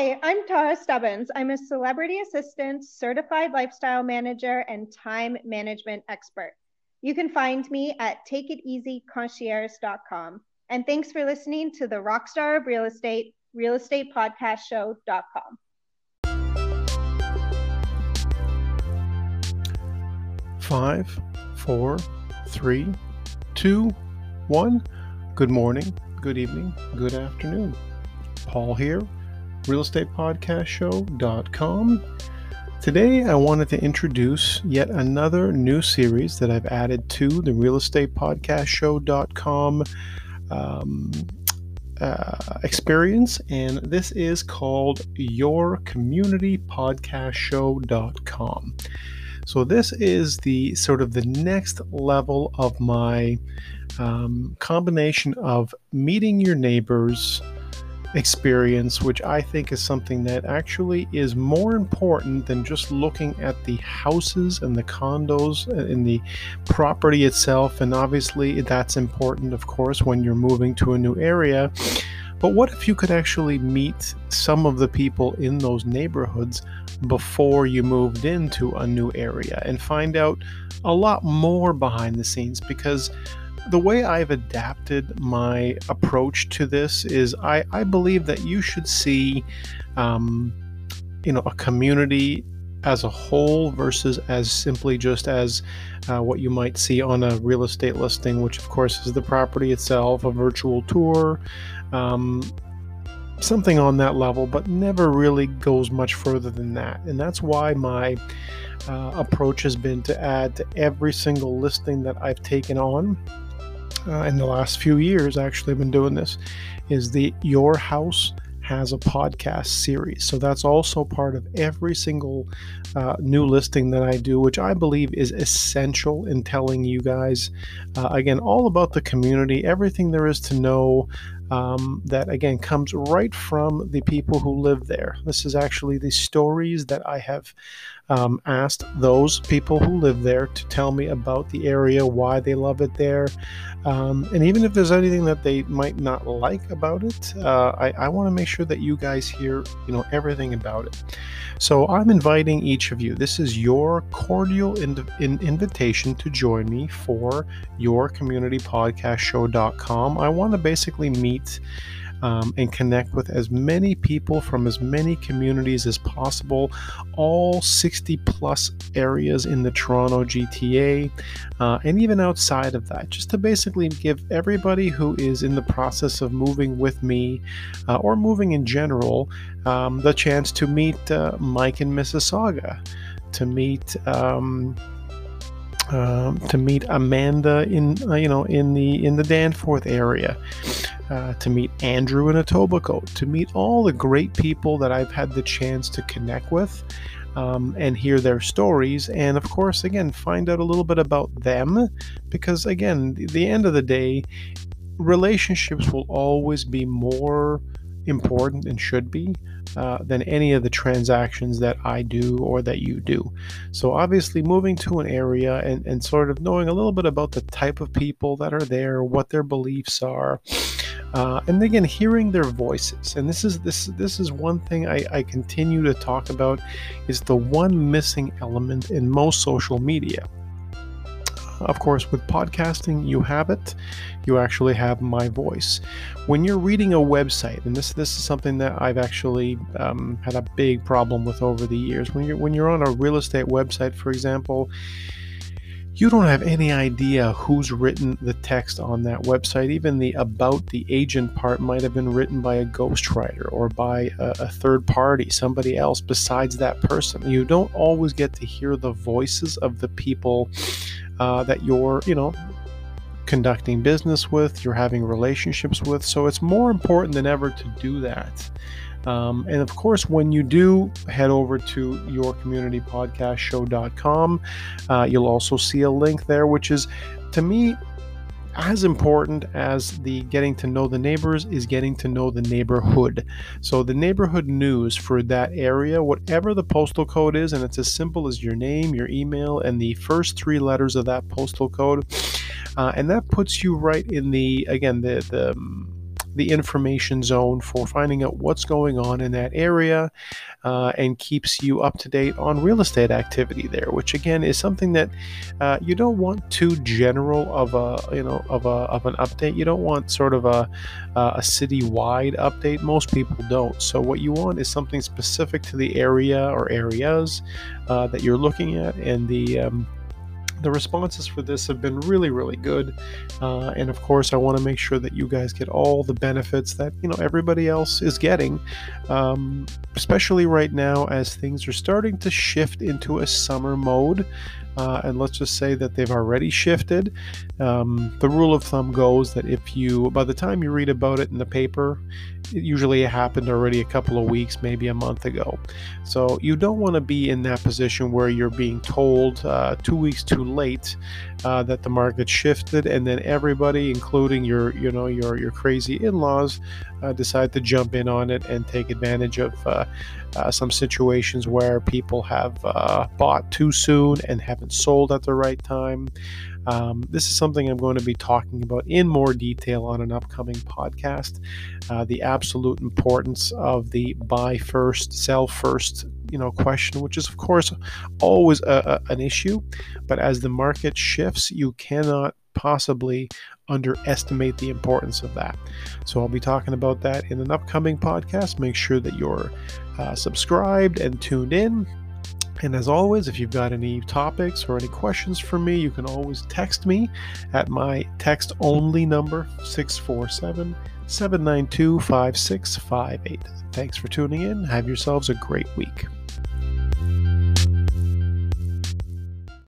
Hi, I'm Tara Stubbins. I'm a celebrity assistant, certified lifestyle manager, and time management expert. You can find me at takeiteasyconcierge.com. And thanks for listening to the Rockstar of Real Estate, Real Estate Podcast Show.com. Five, four, three, two, one. Good morning, good evening, good afternoon. Paul here realestatepodcastshow.com. Today, I wanted to introduce yet another new series that I've added to the realestatepodcastshow.com um, uh, experience, and this is called yourcommunitypodcastshow.com. So, this is the sort of the next level of my um, combination of meeting your neighbors experience, which I think is something that actually is more important than just looking at the houses and the condos and the property itself. And obviously, that's important, of course, when you're moving to a new area. But what if you could actually meet some of the people in those neighborhoods before you moved into a new area and find out a lot more behind the scenes? Because the way I've adapted my approach to this is I, I believe that you should see, um, you know, a community as a whole versus as simply just as uh, what you might see on a real estate listing, which of course is the property itself, a virtual tour, um, something on that level, but never really goes much further than that. And that's why my uh, approach has been to add to every single listing that I've taken on uh, in the last few years, actually, been doing this, is the Your House has a podcast series. So that's also part of every single uh, new listing that I do, which I believe is essential in telling you guys, uh, again, all about the community, everything there is to know. Um, that again comes right from the people who live there. This is actually the stories that I have um, asked those people who live there to tell me about the area, why they love it there, um, and even if there's anything that they might not like about it, uh, I, I want to make sure that you guys hear, you know, everything about it. So I'm inviting each of you. This is your cordial in, in, invitation to join me for your community podcast show.com. I want to basically meet um, and connect with as many people from as many communities as possible, all 60 plus areas in the Toronto GTA, uh, and even outside of that, just to basically give everybody who is in the process of moving with me uh, or moving in general um, the chance to meet uh, Mike in Mississauga, to meet. Um, um, to meet Amanda in uh, you know in the in the Danforth area, uh, to meet Andrew in Etobicoke, to meet all the great people that I've had the chance to connect with. Um, and hear their stories, and of course, again, find out a little bit about them because, again, the end of the day, relationships will always be more important and should be uh, than any of the transactions that I do or that you do. So, obviously, moving to an area and, and sort of knowing a little bit about the type of people that are there, what their beliefs are. Uh, and again, hearing their voices, and this is this this is one thing I, I continue to talk about, is the one missing element in most social media, of course, with podcasting, you have it. You actually have my voice. When you're reading a website, and this this is something that I've actually um, had a big problem with over the years. When you're when you're on a real estate website, for example, you don't have any idea who's written the text on that website. Even the about the agent part might have been written by a ghostwriter or by a, a, third party, somebody else besides that person. You don't always get to hear the voices of the people uh, that you're, you know, conducting business with, you're having relationships with. So it's more important than ever to do that. Um, and of course, when you do head over to yourcommunitypodcastshow.com, uh, you'll also see a link there, which is to me as important as the getting to know the neighbors is getting to know the neighborhood. So the neighborhood news for that area, whatever the postal code is, and it's as simple as your name, your email, and the first three letters of that postal code, uh, and that puts you right in the again the the the information zone for finding out what's going on in that area uh, and keeps you up to date on real estate activity there, which again is something that uh, you don't want too general of a you know of a of an update. You don't want sort of a a city-wide update. Most people don't. So what you want is something specific to the area or areas uh, that you're looking at, and the um, the responses for this have been really really good. Uh, and of course i want to make sure that you guys get all the benefits that you know everybody else is getting um, especially right now as things are starting to shift into a summer mode uh, and let's just say that they've already shifted. Um, the rule of thumb goes that if you, by the time you read about it in the paper, it usually happened already a couple of weeks, maybe a month ago. So you don't want to be in that position where you're being told uh, two weeks too late uh, that the market shifted, and then everybody, including your, you know, your your crazy in-laws, uh, decide to jump in on it and take advantage of uh, uh, some situations where people have uh, bought too soon and haven't sold at the right time. Um, this is something I'm going to be talking about in more detail on an upcoming podcast. Uh, the absolute importance of the buy first, sell first, you know, question, which is of course always a, a, an issue. But as the market shifts, you cannot possibly underestimate the importance of that. So I'll be talking about that in an upcoming podcast. Make sure that you're uh, subscribed and tuned in. And as always, if you've got any topics or any questions for me, you can always text me at my text only number 647 792 5658. Thanks for tuning in. Have yourselves a great week.